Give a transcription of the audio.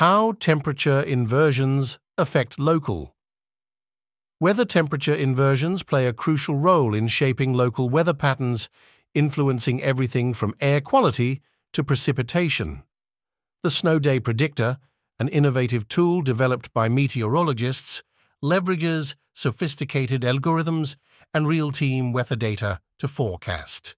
How temperature inversions affect local. Weather temperature inversions play a crucial role in shaping local weather patterns, influencing everything from air quality to precipitation. The Snow Day Predictor, an innovative tool developed by meteorologists, leverages sophisticated algorithms and real-time weather data to forecast.